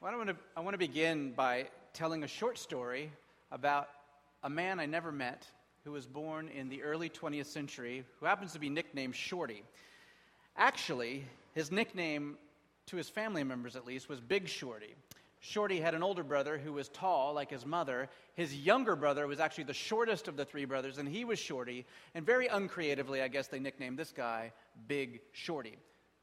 Well, I want, to, I want to begin by telling a short story about a man I never met who was born in the early 20th century who happens to be nicknamed Shorty. Actually, his nickname, to his family members at least, was Big Shorty. Shorty had an older brother who was tall, like his mother. His younger brother was actually the shortest of the three brothers, and he was Shorty. And very uncreatively, I guess they nicknamed this guy Big Shorty.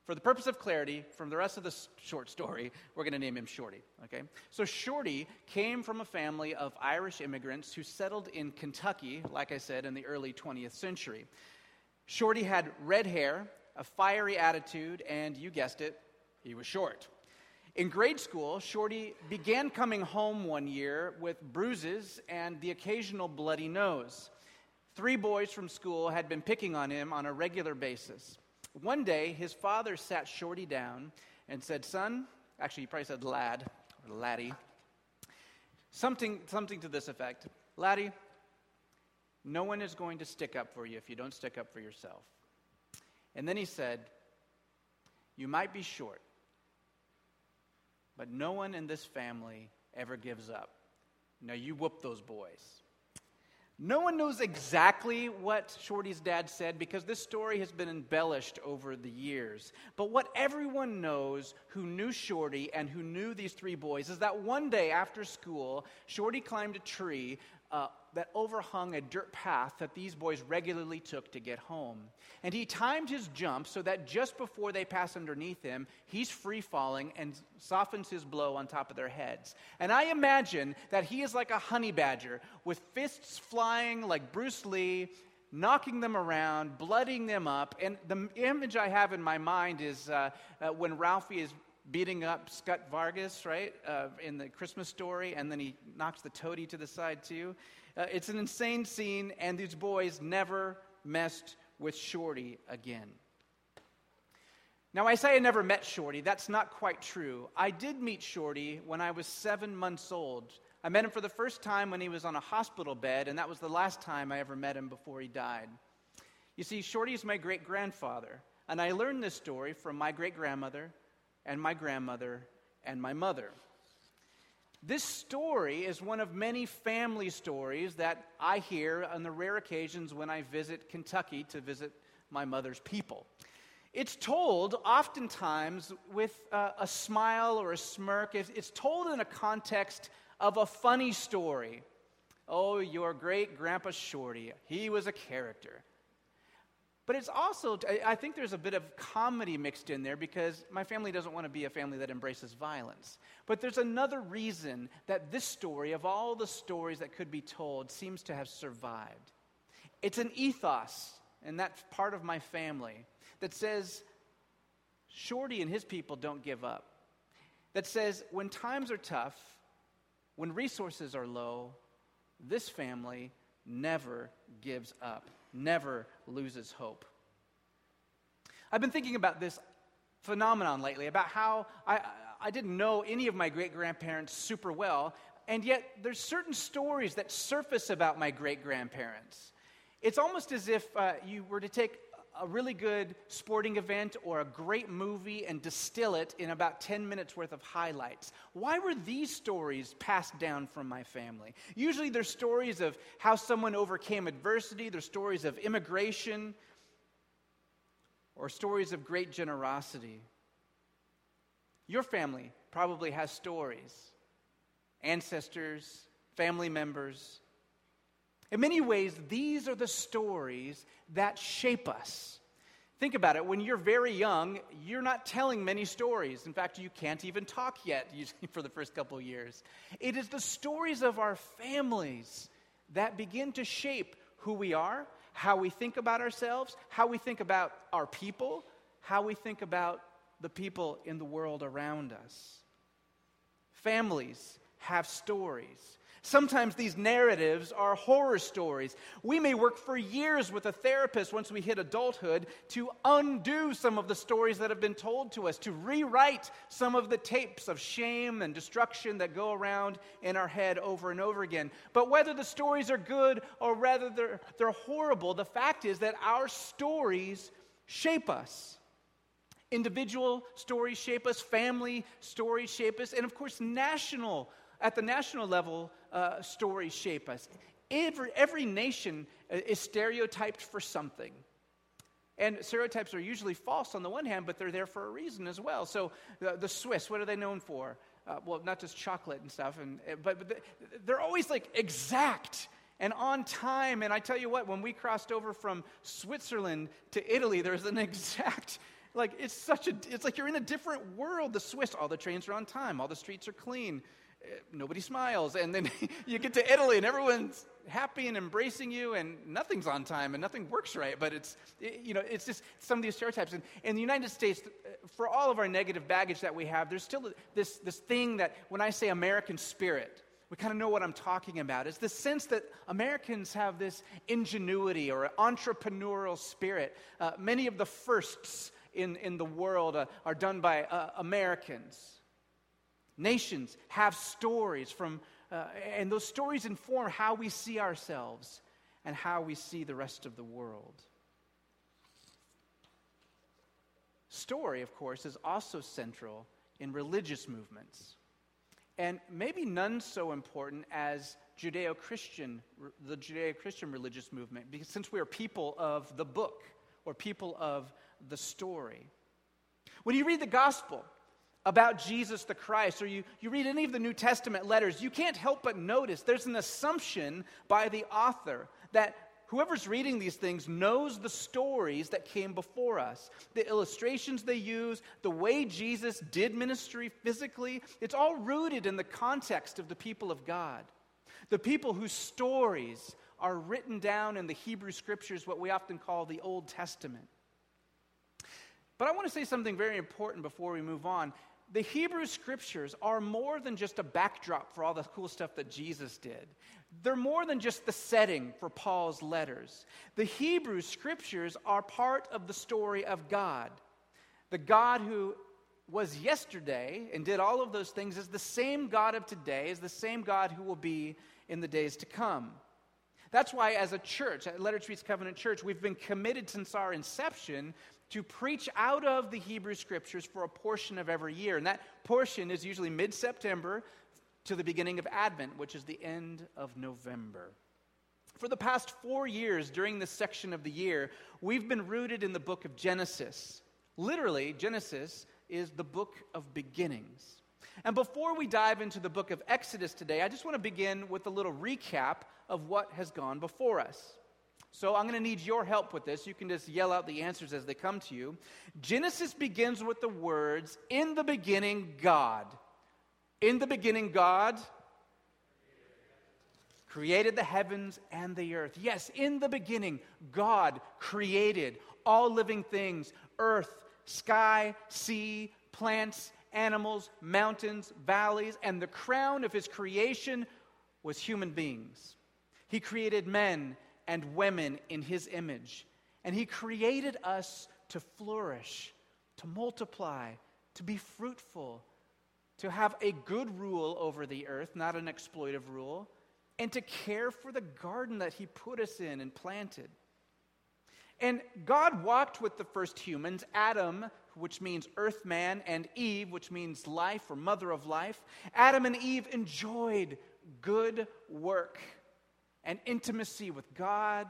For the purpose of clarity, from the rest of the short story, we're going to name him Shorty. Okay? So Shorty came from a family of Irish immigrants who settled in Kentucky, like I said, in the early 20th century. Shorty had red hair, a fiery attitude, and you guessed it, he was short. In grade school, Shorty began coming home one year with bruises and the occasional bloody nose. Three boys from school had been picking on him on a regular basis. One day, his father sat Shorty down and said, Son, actually, he probably said lad or laddie, something, something to this effect Laddie, no one is going to stick up for you if you don't stick up for yourself. And then he said, You might be short, but no one in this family ever gives up. Now you whoop those boys. No one knows exactly what Shorty's dad said because this story has been embellished over the years. But what everyone knows who knew Shorty and who knew these three boys is that one day after school, Shorty climbed a tree uh, that overhung a dirt path that these boys regularly took to get home. And he timed his jump so that just before they pass underneath him, he's free falling and softens his blow on top of their heads. And I imagine that he is like a honey badger with fists flying like Bruce Lee. Knocking them around, blooding them up. And the image I have in my mind is uh, uh, when Ralphie is beating up Scut Farkus, right, uh, in the Christmas story, and then he knocks the toady to the side too. Uh, it's an insane scene, and these boys never messed with Shorty again. Now, I say I never met Shorty. That's not quite true. I did meet Shorty when I was seven months old. I met him for the first time when he was on a hospital bed, and that was the last time I ever met him before he died. You see, Shorty is my great grandfather, and I learned this story from my great grandmother and my grandmother and my mother. This story is one of many family stories that I hear on the rare occasions when I visit Kentucky to visit my mother's people. It's told oftentimes with a, a smile or a smirk. It's, it's told in a context of a funny story. Oh, your great grandpa Shorty, he was a character. But it's also, I think there's a bit of comedy mixed in there because my family doesn't want to be a family that embraces violence. But there's another reason that this story, of all the stories that could be told, seems to have survived. It's an ethos, in that part of my family, that says Shorty and his people don't give up. That says when times are tough, when resources are low, this family never gives up never loses hope. I've been thinking about this phenomenon lately, about how I, I didn't know any of my great grandparents super well, and yet there's certain stories that surface about my great grandparents. It's almost as if uh, you were to take a really good sporting event or a great movie and distill it in about 10 minutes worth of highlights. Why were these stories passed down from my family? Usually they're stories of how someone overcame adversity, they're stories of immigration, or stories of great generosity. Your family probably has stories, ancestors, family members in many ways, these are the stories that shape us. Think about it. When you're very young, you're not telling many stories. In fact, you can't even talk yet for the first couple of years. It is the stories of our families that begin to shape who we are, how we think about ourselves, how we think about our people, how we think about the people in the world around us. Families have stories. Sometimes these narratives are horror stories. We may work for years with a therapist once we hit adulthood to undo some of the stories that have been told to us, to rewrite some of the tapes of shame and destruction that go around in our head over and over again. But whether the stories are good or whether they're, they're horrible, the fact is that our stories shape us. Individual stories shape us, family stories shape us, and of course, national, at the national level, uh, stories shape us. Every, every nation uh, is stereotyped for something. And stereotypes are usually false on the one hand, but they're there for a reason as well. So uh, the Swiss, what are they known for? Uh, well, not just chocolate and stuff, and, uh, but, but they're always like exact and on time. And I tell you what, when we crossed over from Switzerland to Italy, there's an exact, like, it's such a, it's like you're in a different world. The Swiss, all the trains are on time, all the streets are clean, nobody smiles. And then you get to Italy and everyone's happy and embracing you, and nothing's on time and nothing works right. But it's, you know, it's just some of these stereotypes. And in the United States, for all of our negative baggage that we have, there's still this, this thing that when I say American spirit, we kind of know what I'm talking about. It's the sense that Americans have this ingenuity or entrepreneurial spirit. Uh, many of the firsts in, in the world uh, are done by uh, Americans. Nations have stories from uh, and those stories inform how we see ourselves and how we see the rest of the world. Story, of course, is also central in religious movements. And maybe none so important as Judeo Christian, the Judeo Christian religious movement, because since we are people of the book or people of the story. When you read the gospel, about Jesus the Christ, or you, you read any of the New Testament letters, you can't help but notice there's an assumption by the author that whoever's reading these things knows the stories that came before us. The illustrations they use, the way Jesus did ministry physically, it's all rooted in the context of the people of God. The people whose stories are written down in the Hebrew scriptures, what we often call the Old Testament. But I want to say something very important before we move on the Hebrew scriptures are more than just a backdrop for all the cool stuff that Jesus did. They're more than just the setting for Paul's letters. The Hebrew scriptures are part of the story of God. The God who was yesterday and did all of those things is the same God of today, is the same God who will be in the days to come. That's why, as a church, at Lettered Streets Covenant Church, we've been committed since our inception to preach out of the Hebrew Scriptures for a portion of every year. And that portion is usually mid September to the beginning of Advent, which is the end of November. For the past four years during this section of the year, we've been rooted in the book of Genesis. Literally, Genesis is the book of beginnings. And before we dive into the book of Exodus today, I just want to begin with a little recap of what has gone before us. So I'm going to need your help with this. You can just yell out the answers as they come to you. Genesis begins with the words, In the beginning, God. In the beginning, God created the heavens and the earth. Yes, in the beginning, God created all living things earth, sky, sea, plants, animals, mountains, valleys, and the crown of his creation was human beings. He created men and women in his image. And he created us to flourish, to multiply, to be fruitful, to have a good rule over the earth, not an exploitive rule, and to care for the garden that he put us in and planted. And God walked with the first humans, Adam, which means earth man, and Eve, which means life or mother of life. Adam and Eve enjoyed good work and intimacy with God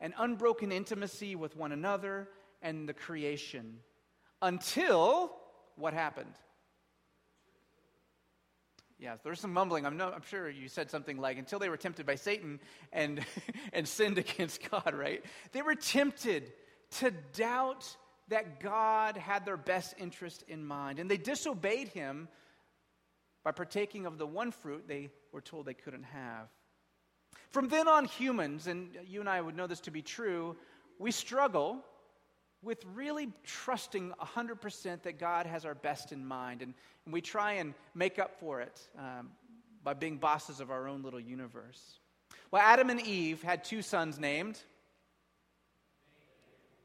and unbroken intimacy with one another and the creation until what happened? Yeah, there's some mumbling. I'm, I'm sure you said something like, until they were tempted by Satan and, and sinned against God, right? They were tempted to doubt that God had their best interest in mind. And they disobeyed him by partaking of the one fruit they were told they couldn't have. From then on, humans, and you and I would know this to be true, we struggle with really trusting 100% that God has our best in mind. And, and we try and make up for it um, by being bosses of our own little universe. Well, Adam and Eve had two sons named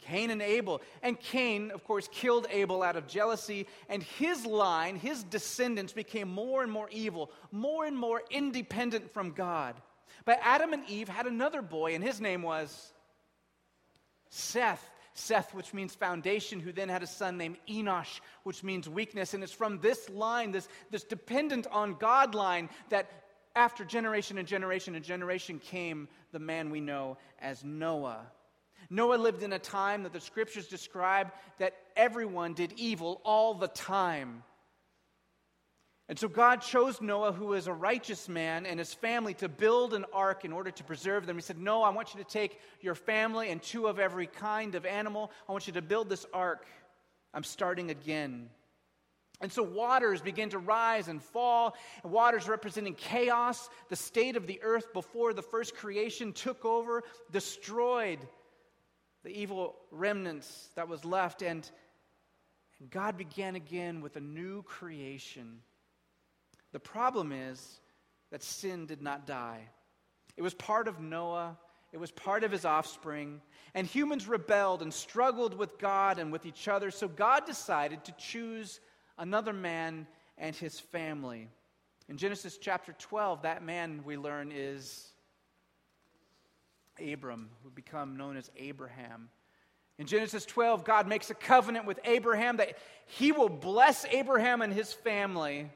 Cain and Abel. And Cain, of course, killed Abel out of jealousy, and his line, his descendants, became more and more evil, more and more independent from God. But Adam and Eve had another boy, and his name was Seth. Seth, which means foundation, who then had a son named Enosh, which means weakness. And it's from this line, this, this dependent on God line, that after generation and generation and generation came the man we know as Noah. Noah lived in a time that the scriptures describe that everyone did evil all the time. And so God chose Noah, who is a righteous man, and his family to build an ark in order to preserve them. He said, No, I want you to take your family and two of every kind of animal. I want you to build this ark. I'm starting again. And so waters begin to rise and fall, and waters representing chaos, the state of the earth before the first creation took over, destroyed the evil remnants that was left, and, and God began again with a new creation. The problem is that sin did not die. It was part of Noah, it was part of his offspring, and humans rebelled and struggled with God and with each other. So God decided to choose another man and his family. In Genesis chapter 12, that man we learn is Abram, who become known as Abraham. In Genesis 12, God makes a covenant with Abraham that he will bless Abraham and his family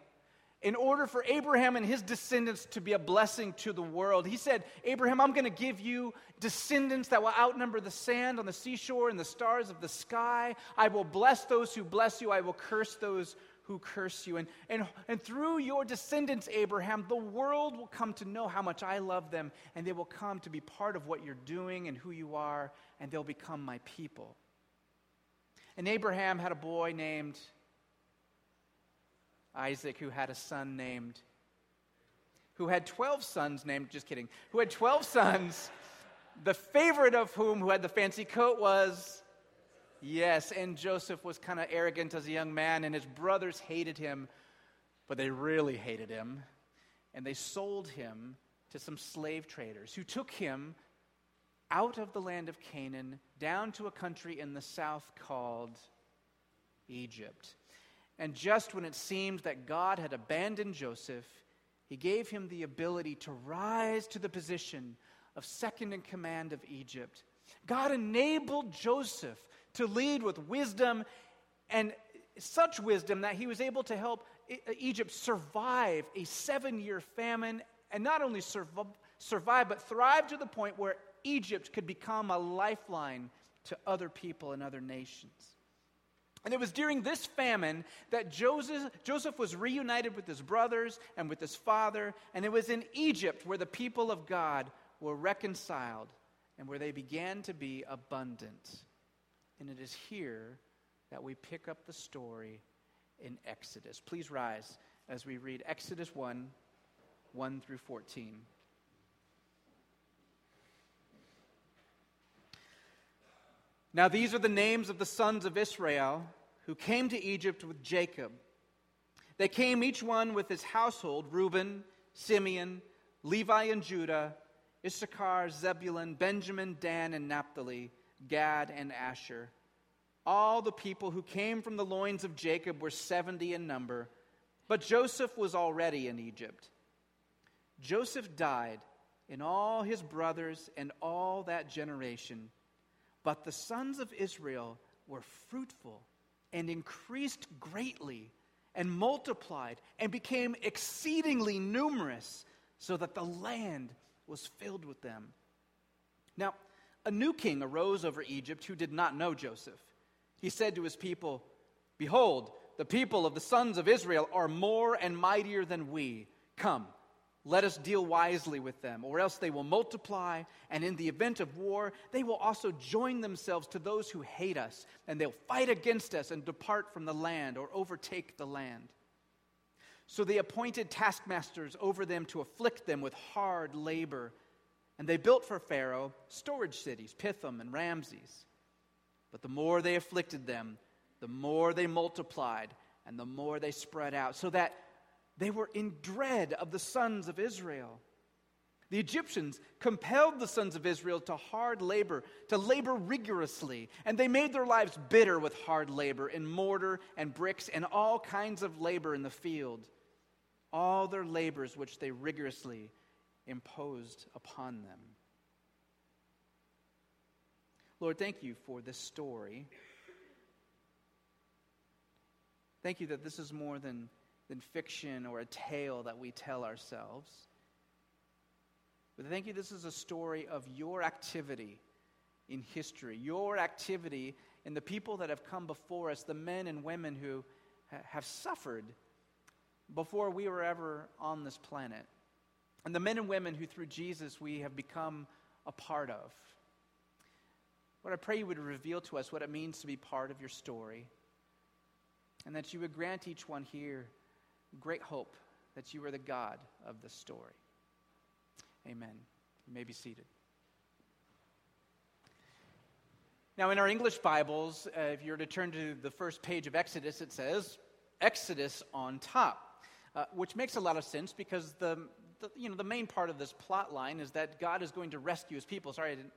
in order for Abraham and his descendants to be a blessing to the world. He said, Abraham, I'm going to give you descendants that will outnumber the sand on the seashore and the stars of the sky. I will bless those who bless you, I will curse those who curse you. And, and, and through your descendants, Abraham, the world will come to know how much I love them, and they will come to be part of what you're doing and who you are, and they'll become my people. And Abraham had a boy named Isaac, who had a son named, who had 12 sons named, just kidding, who had 12 sons, the favorite of whom, who had the fancy coat, was, yes, and Joseph was kind of arrogant as a young man, and his brothers hated him, but they really hated him, and they sold him to some slave traders who took him out of the land of Canaan down to a country in the south called Egypt. And just when it seemed that God had abandoned Joseph, he gave him the ability to rise to the position of second in command of Egypt. God enabled Joseph to lead with wisdom and such wisdom that he was able to help uh, Egypt survive a seven year famine and not only survive, but thrive to the point where Egypt could become a lifeline to other people and other nations. And it was during this famine that Joseph, Joseph, was reunited with his brothers and with his father. And it was in Egypt where the people of God were reconciled and where they began to be abundant. And it is here that we pick up the story in Exodus. Please rise as we read Exodus 1 1 through 14. Now, these are the names of the sons of Israel who came to Egypt with Jacob. They came each one with his household Reuben, Simeon, Levi and Judah, Issachar, Zebulun, Benjamin, Dan, and Naphtali, Gad, and Asher. All the people who came from the loins of Jacob were 70 in number, but Joseph was already in Egypt. Joseph died, and all his brothers and all that generation. But the sons of Israel were fruitful and increased greatly and multiplied and became exceedingly numerous, so that the land was filled with them. Now, a new king arose over Egypt who did not know Joseph. He said to his people, Behold, the people of the sons of Israel are more and mightier than we. Come, let us deal wisely with them, or else they will multiply, and in the event of war, they will also join themselves to those who hate us, and they'll fight against us and depart from the land or overtake the land. So they appointed taskmasters over them to afflict them with hard labor. And they built for Pharaoh storage cities, Pithom and Ramses. But the more they afflicted them, the more they multiplied, and the more they spread out, so that they were in dread of the sons of Israel. The Egyptians compelled the sons of Israel to hard labor, to labor rigorously, and they made their lives bitter with hard labor in mortar and bricks and all kinds of labor in the field. All their labors which they rigorously imposed upon them. Lord, thank you for this story. Thank you that this is more than, than fiction or a tale that we tell ourselves. But thank you, this is a story of your activity in history, your activity in the people that have come before us, the men and women who ha- have suffered before we were ever on this planet, and the men and women who through Jesus we have become a part of. Lord, I pray you would reveal to us what it means to be part of your story, and that you would grant each one here great hope that you are the God of the story. Amen. You may be seated. Now, in our English Bibles, uh, if you were to turn to the first page of Exodus, it says Exodus on top, uh, which makes a lot of sense because the, the, you know, the main part of this plot line is that God is going to rescue his people. Sorry, I didn't,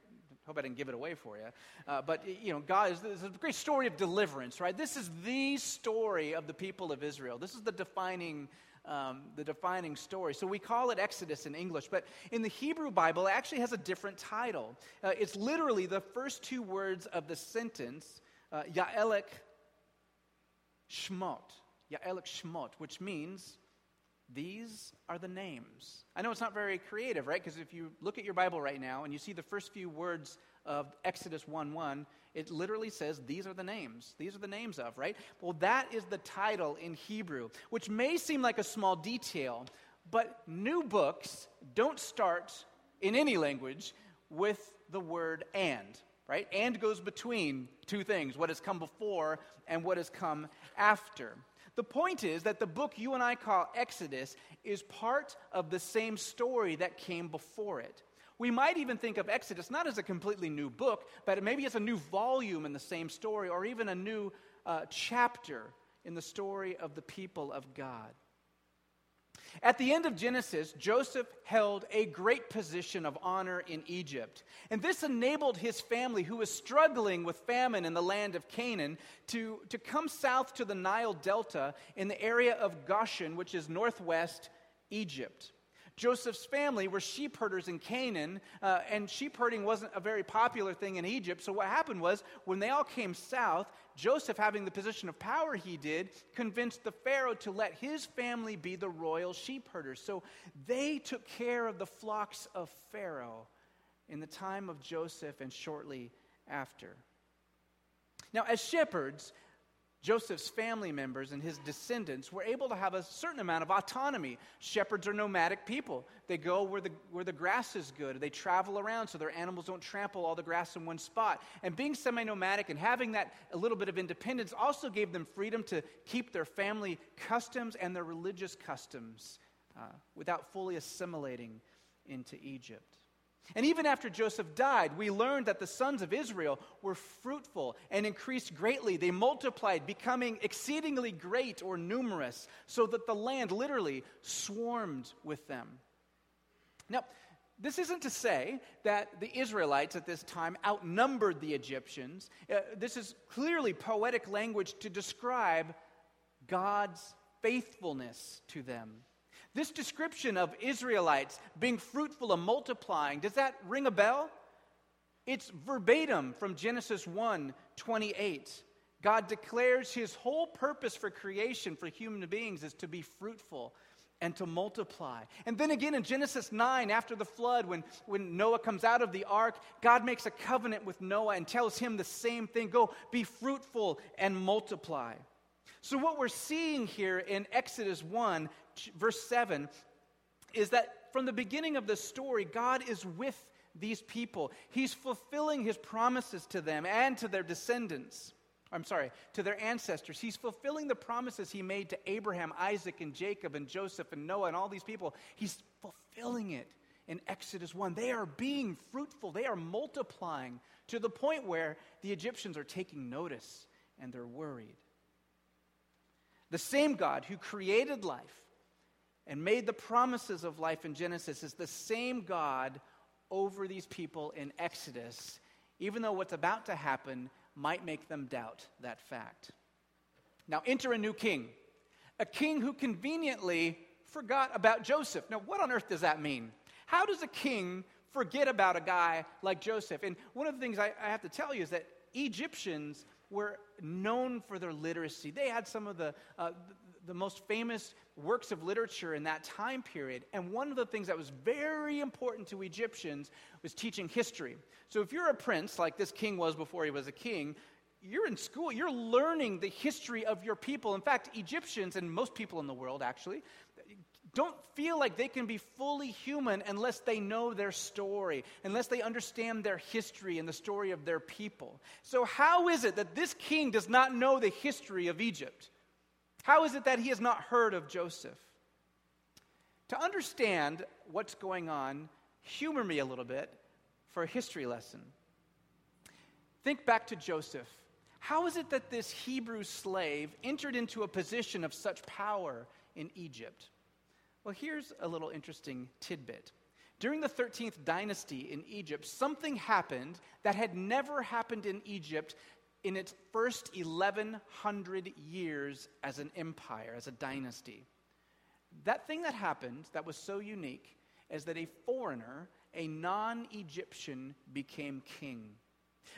hope I didn't give it away for you. Uh, but, you know, God is, is a great story of deliverance, right? This is the story of the people of Israel. This is the defining um, the defining story. So we call it Exodus in English, but in the Hebrew Bible, it actually has a different title. Uh, it's literally the first two words of the sentence, uh, Ya'elek Shmot. Ya'elek Shmot, which means these are the names. I know it's not very creative, right? Because if you look at your Bible right now and you see the first few words of Exodus 1 1, it literally says, These are the names. These are the names of, right? Well, that is the title in Hebrew, which may seem like a small detail, but new books don't start in any language with the word and, right? And goes between two things what has come before and what has come after. The point is that the book you and I call Exodus is part of the same story that came before it. We might even think of Exodus not as a completely new book, but maybe as a new volume in the same story or even a new uh, chapter in the story of the people of God. At the end of Genesis, Joseph held a great position of honor in Egypt. And this enabled his family, who was struggling with famine in the land of Canaan, to, to come south to the Nile Delta in the area of Goshen, which is northwest Egypt. Joseph's family were sheep herders in Canaan, uh, and sheep herding wasn't a very popular thing in Egypt. So, what happened was, when they all came south, Joseph, having the position of power he did, convinced the Pharaoh to let his family be the royal sheep herders. So, they took care of the flocks of Pharaoh in the time of Joseph and shortly after. Now, as shepherds, Joseph's family members and his descendants were able to have a certain amount of autonomy. Shepherds are nomadic people. They go where the, where the grass is good. They travel around so their animals don't trample all the grass in one spot. And being semi nomadic and having that a little bit of independence also gave them freedom to keep their family customs and their religious customs uh, without fully assimilating into Egypt. And even after Joseph died, we learned that the sons of Israel were fruitful and increased greatly. They multiplied, becoming exceedingly great or numerous, so that the land literally swarmed with them. Now, this isn't to say that the Israelites at this time outnumbered the Egyptians. Uh, this is clearly poetic language to describe God's faithfulness to them. This description of Israelites being fruitful and multiplying, does that ring a bell? It's verbatim from Genesis 1 28. God declares his whole purpose for creation for human beings is to be fruitful and to multiply. And then again in Genesis 9, after the flood, when, when Noah comes out of the ark, God makes a covenant with Noah and tells him the same thing go, be fruitful and multiply. So, what we're seeing here in Exodus 1 verse 7 is that from the beginning of the story, God is with these people. He's fulfilling his promises to them and to their descendants. I'm sorry, to their ancestors. He's fulfilling the promises he made to Abraham, Isaac, and Jacob, and Joseph, and Noah, and all these people. He's fulfilling it in Exodus 1. They are being fruitful, they are multiplying to the point where the Egyptians are taking notice and they're worried. The same God who created life and made the promises of life in Genesis is the same God over these people in Exodus, even though what's about to happen might make them doubt that fact. Now, enter a new king, a king who conveniently forgot about Joseph. Now, what on earth does that mean? How does a king forget about a guy like Joseph. And one of the things I, I have to tell you is that Egyptians were known for their literacy. They had some of the, uh, the most famous works of literature in that time period. And one of the things that was very important to Egyptians was teaching history. So if you're a prince, like this king was before he was a king, you're in school, you're learning the history of your people. In fact, Egyptians, and most people in the world actually, don't feel like they can be fully human unless they know their story, unless they understand their history and the story of their people. So, how is it that this king does not know the history of Egypt? How is it that he has not heard of Joseph? To understand what's going on, humor me a little bit for a history lesson. Think back to Joseph. How is it that this Hebrew slave entered into a position of such power in Egypt? Well, here's a little interesting tidbit. During the 13th dynasty in Egypt, something happened that had never happened in Egypt in its first 1100 years as an empire, as a dynasty. That thing that happened that was so unique is that a foreigner, a non Egyptian, became king.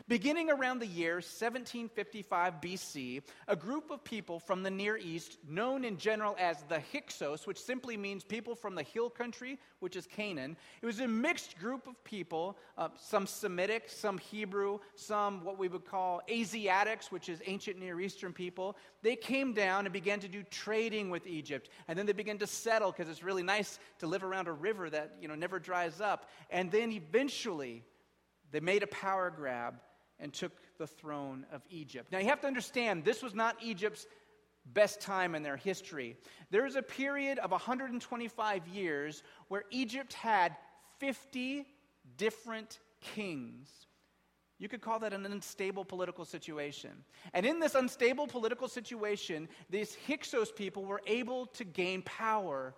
Beginning around the year 1755 BC, a group of people from the Near East, known in general as the Hyksos, which simply means people from the hill country, which is Canaan, it was a mixed group of people, uh, some Semitic, some Hebrew, some what we would call Asiatics, which is ancient Near Eastern people. They came down and began to do trading with Egypt, and then they began to settle because it's really nice to live around a river that you know never dries up. And then eventually, they made a power grab and took the throne of Egypt. Now, you have to understand, this was not Egypt's best time in their history. There is a period of 125 years where Egypt had 50 different kings. You could call that an unstable political situation. And in this unstable political situation, these Hyksos people were able to gain power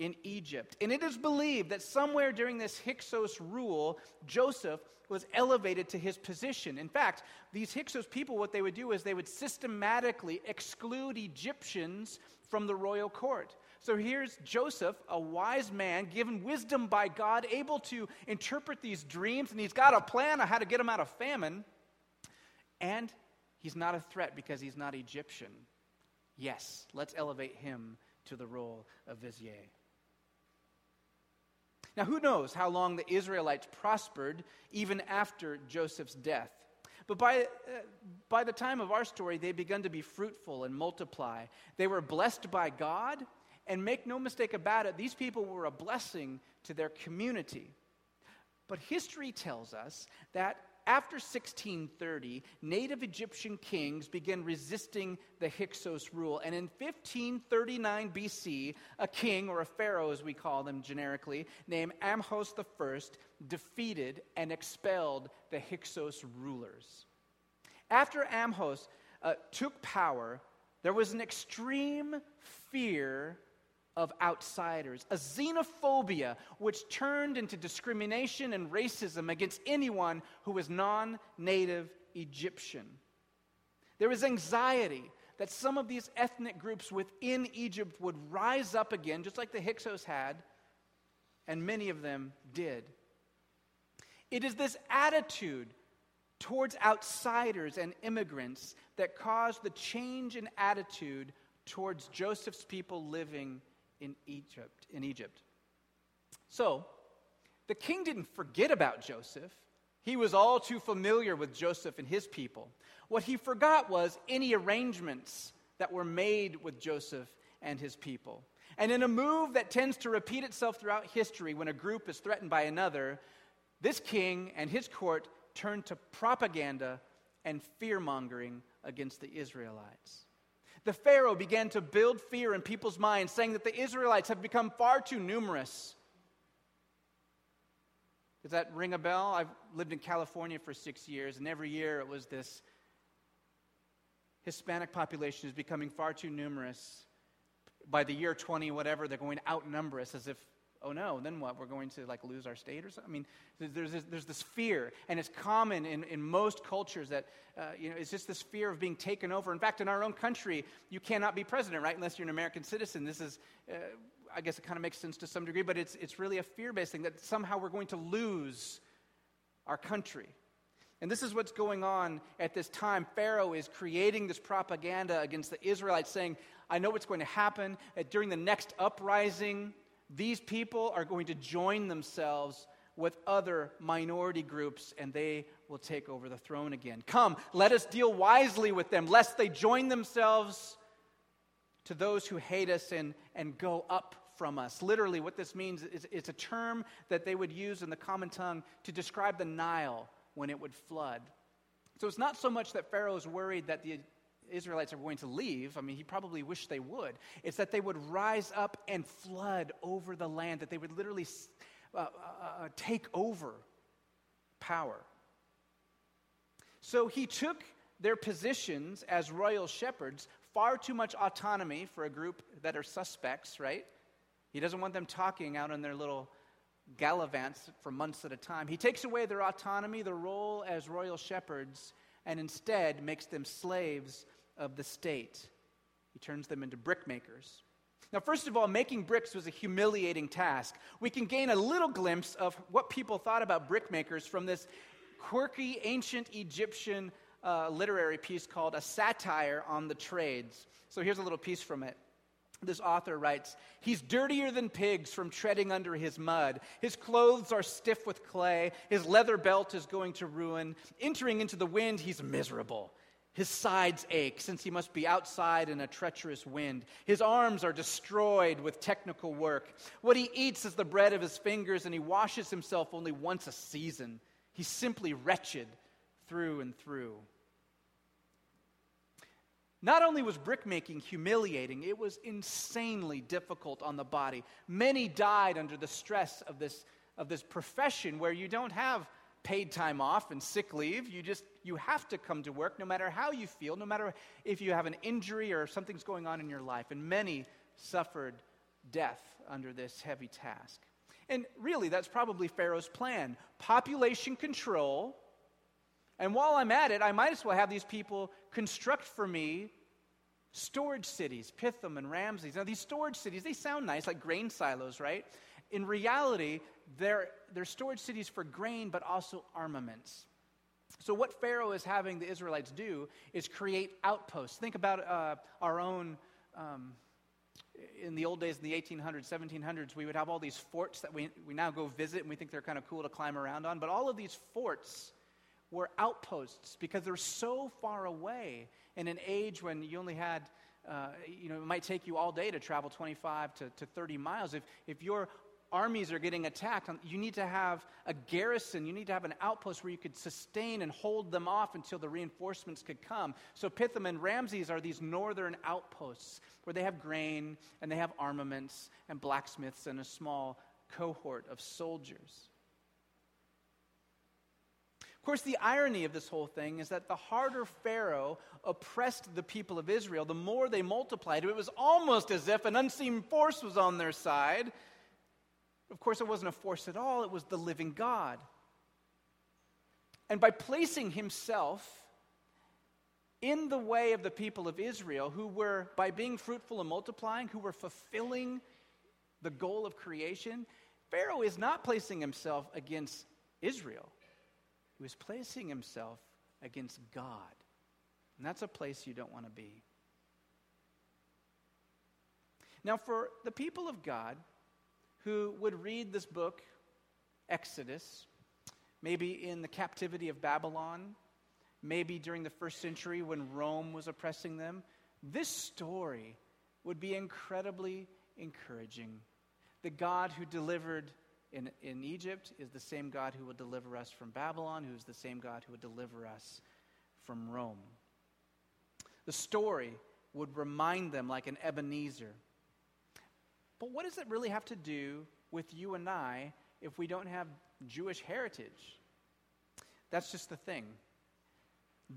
in Egypt. And it is believed that somewhere during this Hyksos rule, Joseph was elevated to his position. In fact, these Hyksos people, what they would do is they would systematically exclude Egyptians from the royal court. So here's Joseph, a wise man, given wisdom by God, able to interpret these dreams, and he's got a plan on how to get them out of famine. And he's not a threat because he's not Egyptian. Yes, let's elevate him to the role of vizier. Now, who knows how long the Israelites prospered even after Joseph's death? But by, uh, by the time of our story, they begun to be fruitful and multiply. They were blessed by God, and make no mistake about it, these people were a blessing to their community. But history tells us that after 1630, native Egyptian kings began resisting the Hyksos rule. And in 1539 BC, a king, or a pharaoh as we call them generically, named Ahmose I, defeated and expelled the Hyksos rulers. After Ahmose uh, took power, there was an extreme fear of outsiders, a xenophobia which turned into discrimination and racism against anyone who was non native Egyptian. There was anxiety that some of these ethnic groups within Egypt would rise up again, just like the Hyksos had, and many of them did. It is this attitude towards outsiders and immigrants that caused the change in attitude towards Joseph's people living in Egypt, in Egypt. So, the king didn't forget about Joseph. He was all too familiar with Joseph and his people. What he forgot was any arrangements that were made with Joseph and his people. And in a move that tends to repeat itself throughout history when a group is threatened by another, this king and his court turned to propaganda and fear mongering against the Israelites. The Pharaoh began to build fear in people's minds, saying that the Israelites have become far too numerous. Does that ring a bell? I've lived in California for six years, and every year it was this Hispanic population is becoming far too numerous. By the year 20, whatever, they're going to outnumber us as if oh no, then what? We're going to like lose our state or something? I mean, there's this, there's this fear, and it's common in, in most cultures that, uh, you know, it's just this fear of being taken over. In fact, in our own country, you cannot be president, right, unless you're an American citizen. This is, uh, I guess it kind of makes sense to some degree, but it's, it's really a fear based thing that somehow we're going to lose our country. And this is what's going on at this time. Pharaoh is creating this propaganda against the Israelites, saying, I know what's going to happen. During the next uprising, these people are going to join themselves with other minority groups and they will take over the throne again. Come, let us deal wisely with them, lest they join themselves to those who hate us and, and go up from us. Literally, what this means is it's a term that they would use in the common tongue to describe the Nile when it would flood. So it's not so much that Pharaoh is worried that the Israelites are going to leave. I mean, he probably wished they would. It's that they would rise up and flood over the land, that they would literally uh, uh, uh, take over power. So he took their positions as royal shepherds, far too much autonomy for a group that are suspects, right? He doesn't want them talking out on their little gallivants for months at a time. He takes away their autonomy, their role as royal shepherds, and instead makes them slaves of the state. He turns them into brickmakers. Now, first of all, making bricks was a humiliating task. We can gain a little glimpse of what people thought about brickmakers from this quirky ancient Egyptian uh, literary piece called A Satire on the Trades. So here's a little piece from it. This author writes He's dirtier than pigs from treading under his mud. His clothes are stiff with clay. His leather belt is going to ruin. Entering into the wind, he's miserable. His sides ache since he must be outside in a treacherous wind. His arms are destroyed with technical work. What he eats is the bread of his fingers, and he washes himself only once a season. He's simply wretched through and through. Not only was brickmaking humiliating, it was insanely difficult on the body. Many died under the stress of this, of this profession where you don't have paid time off and sick leave. You just you have to come to work no matter how you feel, no matter if you have an injury or something's going on in your life. And many suffered death under this heavy task. And really, that's probably Pharaoh's plan population control. And while I'm at it, I might as well have these people construct for me storage cities, Pithom and Ramses. Now, these storage cities, they sound nice, like grain silos, right? In reality, they're, they're storage cities for grain, but also armaments. So, what Pharaoh is having the Israelites do is create outposts. Think about uh, our own. Um, in the old days, in the 1800s, 1700s, we would have all these forts that we, we now go visit and we think they're kind of cool to climb around on. But all of these forts were outposts because they're so far away in an age when you only had, uh, you know, it might take you all day to travel 25 to, to 30 miles. If, if your armies are getting attacked, um, you need to have a garrison, you need to have an outpost where you could sustain and hold them off until the reinforcements could come. So Pithom and Ramses are these northern outposts where they have grain and they have armaments and blacksmiths and a small cohort of soldiers. Of course, the irony of this whole thing is that the harder Pharaoh oppressed the people of Israel, the more they multiplied. It was almost as if an unseen force was on their side of course, it wasn't a force at all, it was the living God. And by placing himself in the way of the people of Israel, who were, by being fruitful and multiplying, who were fulfilling the goal of creation, Pharaoh is not placing himself against Israel. He was placing himself against God. And that's a place you don't want to be. Now, for the people of God, who would read this book, Exodus, maybe in the captivity of Babylon, maybe during the first century when Rome was oppressing them, this story would be incredibly encouraging. The God who delivered in, in Egypt is the same God who will deliver us from Babylon, who is the same God who would deliver us from Rome. The story would remind them, like an Ebenezer, but what does it really have to do with you and I if we don't have Jewish heritage? That's just the thing.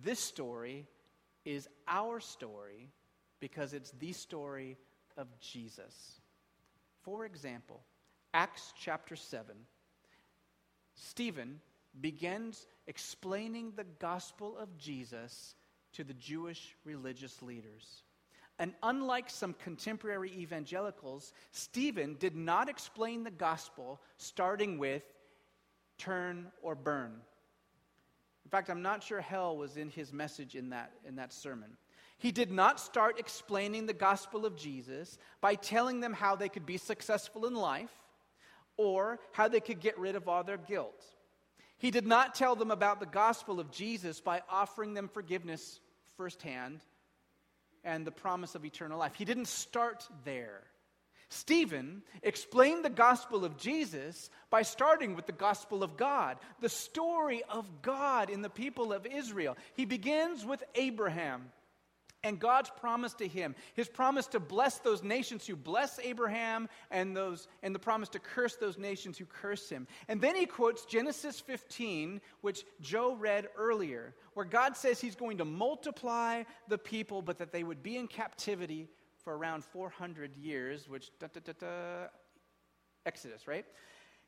This story is our story because it's the story of Jesus. For example, Acts chapter 7, Stephen begins explaining the gospel of Jesus to the Jewish religious leaders. And unlike some contemporary evangelicals, Stephen did not explain the gospel starting with turn or burn. In fact, I'm not sure hell was in his message in that, in that sermon. He did not start explaining the gospel of Jesus by telling them how they could be successful in life or how they could get rid of all their guilt. He did not tell them about the gospel of Jesus by offering them forgiveness firsthand and the promise of eternal life. He didn't start there. Stephen explained the gospel of Jesus by starting with the gospel of God, the story of God in the people of Israel. He begins with Abraham and God's promise to him, his promise to bless those nations who bless Abraham and those and the promise to curse those nations who curse him. And then he quotes Genesis 15, which Joe read earlier, where God says he's going to multiply the people but that they would be in captivity for around 400 years, which da, da, da, Exodus, right?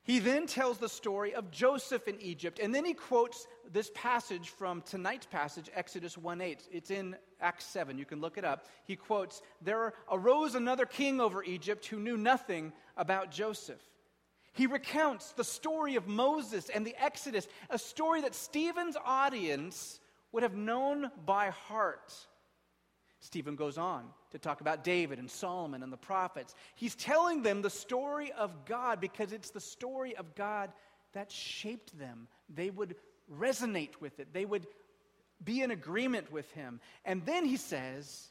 He then tells the story of Joseph in Egypt, and then he quotes this passage from tonight's passage, Exodus 1 8. It's in Acts 7. You can look it up. He quotes, There arose another king over Egypt who knew nothing about Joseph. He recounts the story of Moses and the Exodus, a story that Stephen's audience would have known by heart. Stephen goes on to talk about David and Solomon and the prophets. He's telling them the story of God because it's the story of God that shaped them. They would resonate with it, they would be in agreement with him. And then he says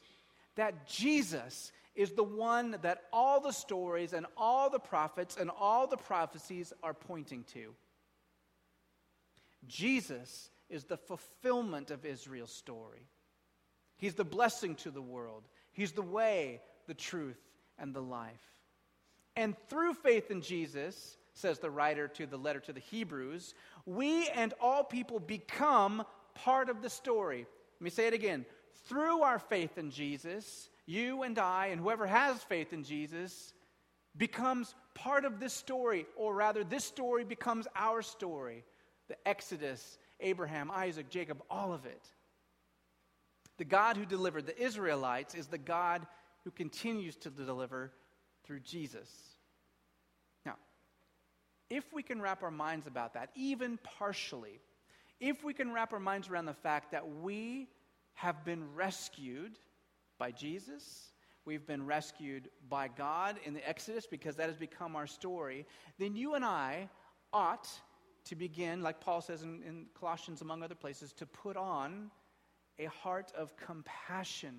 that Jesus is the one that all the stories and all the prophets and all the prophecies are pointing to. Jesus is the fulfillment of Israel's story. He's the blessing to the world. He's the way, the truth, and the life. And through faith in Jesus, says the writer to the letter to the Hebrews, we and all people become part of the story. Let me say it again. Through our faith in Jesus, you and I, and whoever has faith in Jesus, becomes part of this story, or rather, this story becomes our story. The Exodus, Abraham, Isaac, Jacob, all of it. The God who delivered the Israelites is the God who continues to deliver through Jesus. Now, if we can wrap our minds about that, even partially, if we can wrap our minds around the fact that we have been rescued by Jesus, we've been rescued by God in the Exodus because that has become our story, then you and I ought to begin, like Paul says in, in Colossians, among other places, to put on a heart of compassion.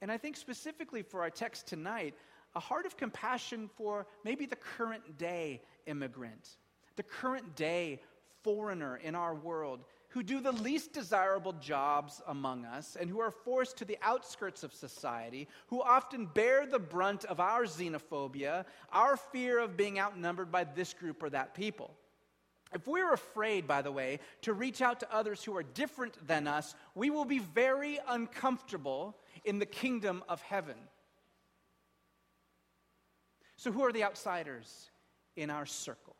And I think specifically for our text tonight, a heart of compassion for maybe the current day immigrant, the current day foreigner in our world who do the least desirable jobs among us and who are forced to the outskirts of society, who often bear the brunt of our xenophobia, our fear of being outnumbered by this group or that people. If we're afraid, by the way, to reach out to others who are different than us, we will be very uncomfortable in the kingdom of heaven. So, who are the outsiders in our circle?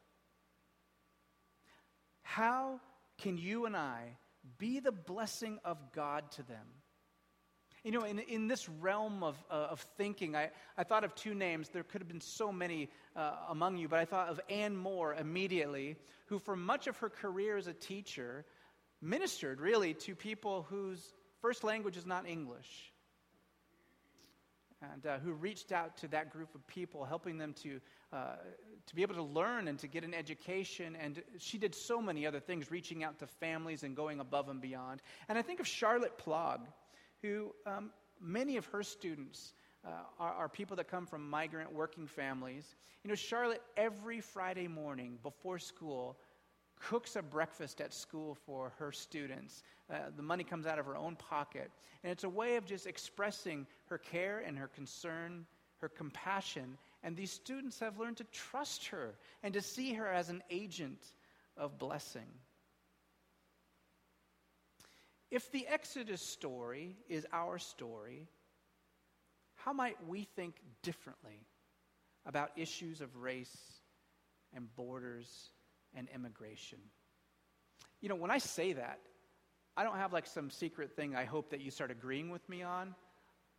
How can you and I be the blessing of God to them? You know, in, in this realm of, uh, of thinking, I, I thought of two names. There could have been so many uh, among you, but I thought of Anne Moore immediately, who, for much of her career as a teacher, ministered really to people whose first language is not English. And uh, who reached out to that group of people, helping them to, uh, to be able to learn and to get an education. And she did so many other things, reaching out to families and going above and beyond. And I think of Charlotte Plog who um, many of her students uh, are, are, people that come from migrant working families. You know, Charlotte, every Friday morning before school, cooks a breakfast at school for her students. Uh, the money comes out of her own pocket. And it's a way of just expressing her care and her concern, her compassion. And these students have learned to trust her and to see her as an agent of blessing. If the Exodus story is our story, how might we think differently about issues of race and borders and immigration. You know, when I say that, I don't have like some secret thing I hope that you start agreeing with me on.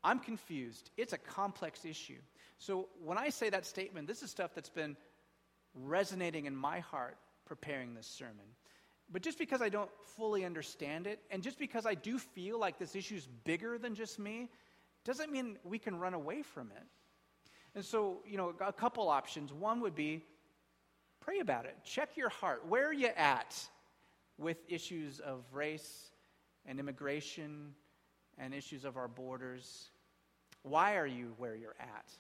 I'm confused. It's a complex issue. So when I say that statement, this is stuff that's been resonating in my heart preparing this sermon. But just because I don't fully understand it, and just because I do feel like this issue is bigger than just me, doesn't mean we can run away from it. And so, you know, a couple options. One would be pray about it, check your heart. Where are you at with issues of race and immigration and issues of our borders? Why are you where you're at?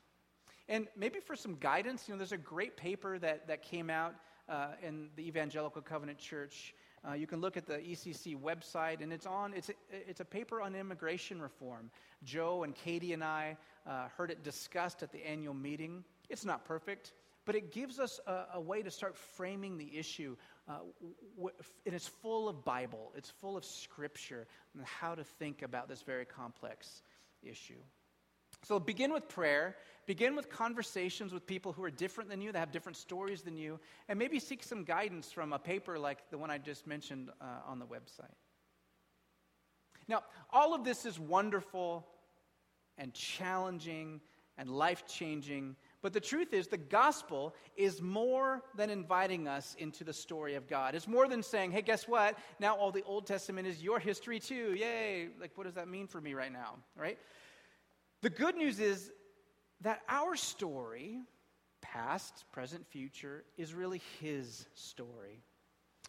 And maybe for some guidance, you know, there's a great paper that, that came out uh, in the Evangelical Covenant Church. Uh, you can look at the ECC website, and it's on. It's a, it's a paper on immigration reform. Joe and Katie and I uh, heard it discussed at the annual meeting. It's not perfect, but it gives us a, a way to start framing the issue. Uh, and it's full of Bible. It's full of Scripture and how to think about this very complex issue. So begin with prayer. Begin with conversations with people who are different than you, that have different stories than you, and maybe seek some guidance from a paper like the one I just mentioned uh, on the website. Now, all of this is wonderful and challenging and life changing, but the truth is, the gospel is more than inviting us into the story of God. It's more than saying, hey, guess what? Now all the Old Testament is your history too. Yay. Like, what does that mean for me right now? Right? The good news is that our story, past, present, future, is really His story.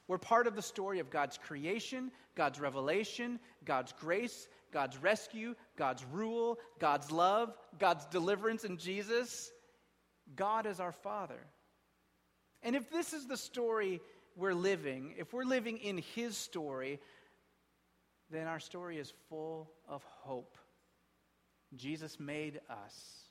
We're part of the story of God's creation, God's revelation, God's grace, God's rescue, God's rule, God's love, God's deliverance in Jesus. God is our Father. And if this is the story we're living, if we're living in His story, then our story is full of hope. Jesus made us.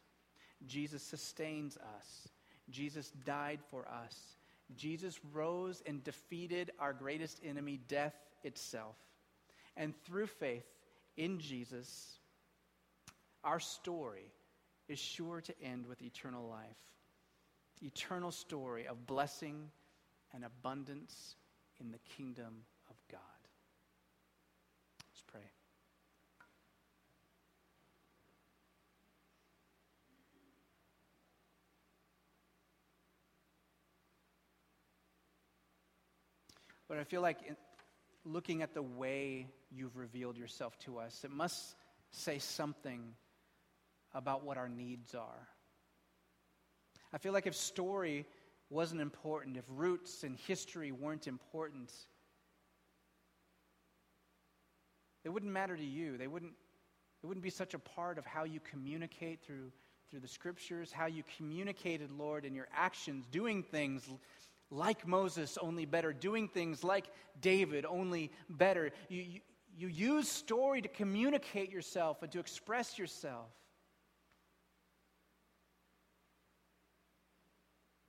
Jesus sustains us. Jesus died for us. Jesus rose and defeated our greatest enemy, death itself. And through faith in Jesus, our story is sure to end with eternal life. Eternal story of blessing and abundance in the kingdom of God. Let's pray. But I feel like in, looking at the way you've revealed yourself to us, it must say something about what our needs are. I feel like if story wasn't important, if roots and history weren't important, it wouldn't matter to you. They wouldn't, it wouldn't be such a part of how you communicate through, through the scriptures, how you communicated, Lord, in your actions, doing things like Moses, only better, doing things like David, only better. You, you, you use story to communicate yourself and to express yourself.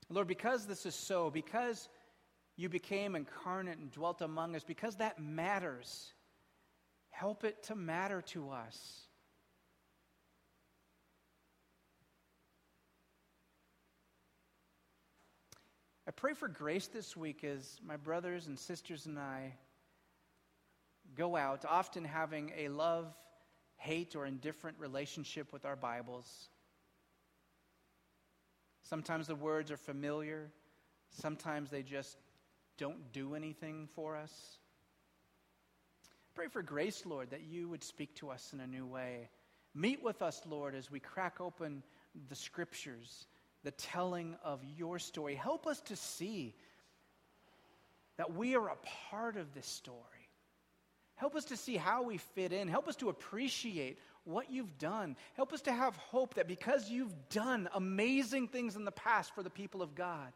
Lord, because this is so, because you became incarnate and dwelt among us, because that matters, help it to matter to us. I pray for grace this week as my brothers and sisters and I go out, often having a love, hate, or indifferent relationship with our Bibles. Sometimes the words are familiar, sometimes they just don't do anything for us. Pray for grace, Lord, that you would speak to us in a new way. Meet with us, Lord, as we crack open the scriptures the telling of your story. Help us to see that we are a part of this story. Help us to see how we fit in. Help us to appreciate what you've done. Help us to have hope that because you've done amazing things in the past for the people of God,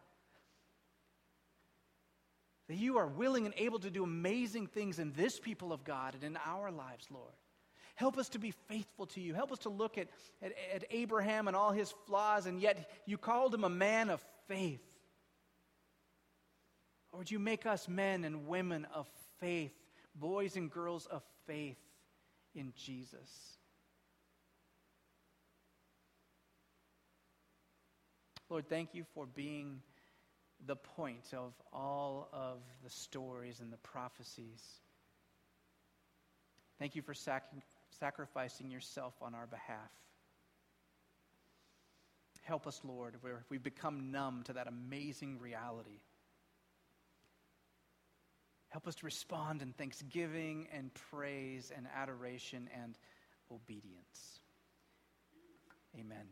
that you are willing and able to do amazing things in this people of God and in our lives, Lord. Help us to be faithful to you. Help us to look at, at, at Abraham and all his flaws, and yet you called him a man of faith. Lord, you make us men and women of faith, boys and girls of faith in Jesus. Lord, thank you for being the point of all of the stories and the prophecies. Thank you for sac- sacrificing yourself on our behalf. Help us, Lord, where we've become numb to that amazing reality. Help us to respond in thanksgiving and praise and adoration and obedience. Amen.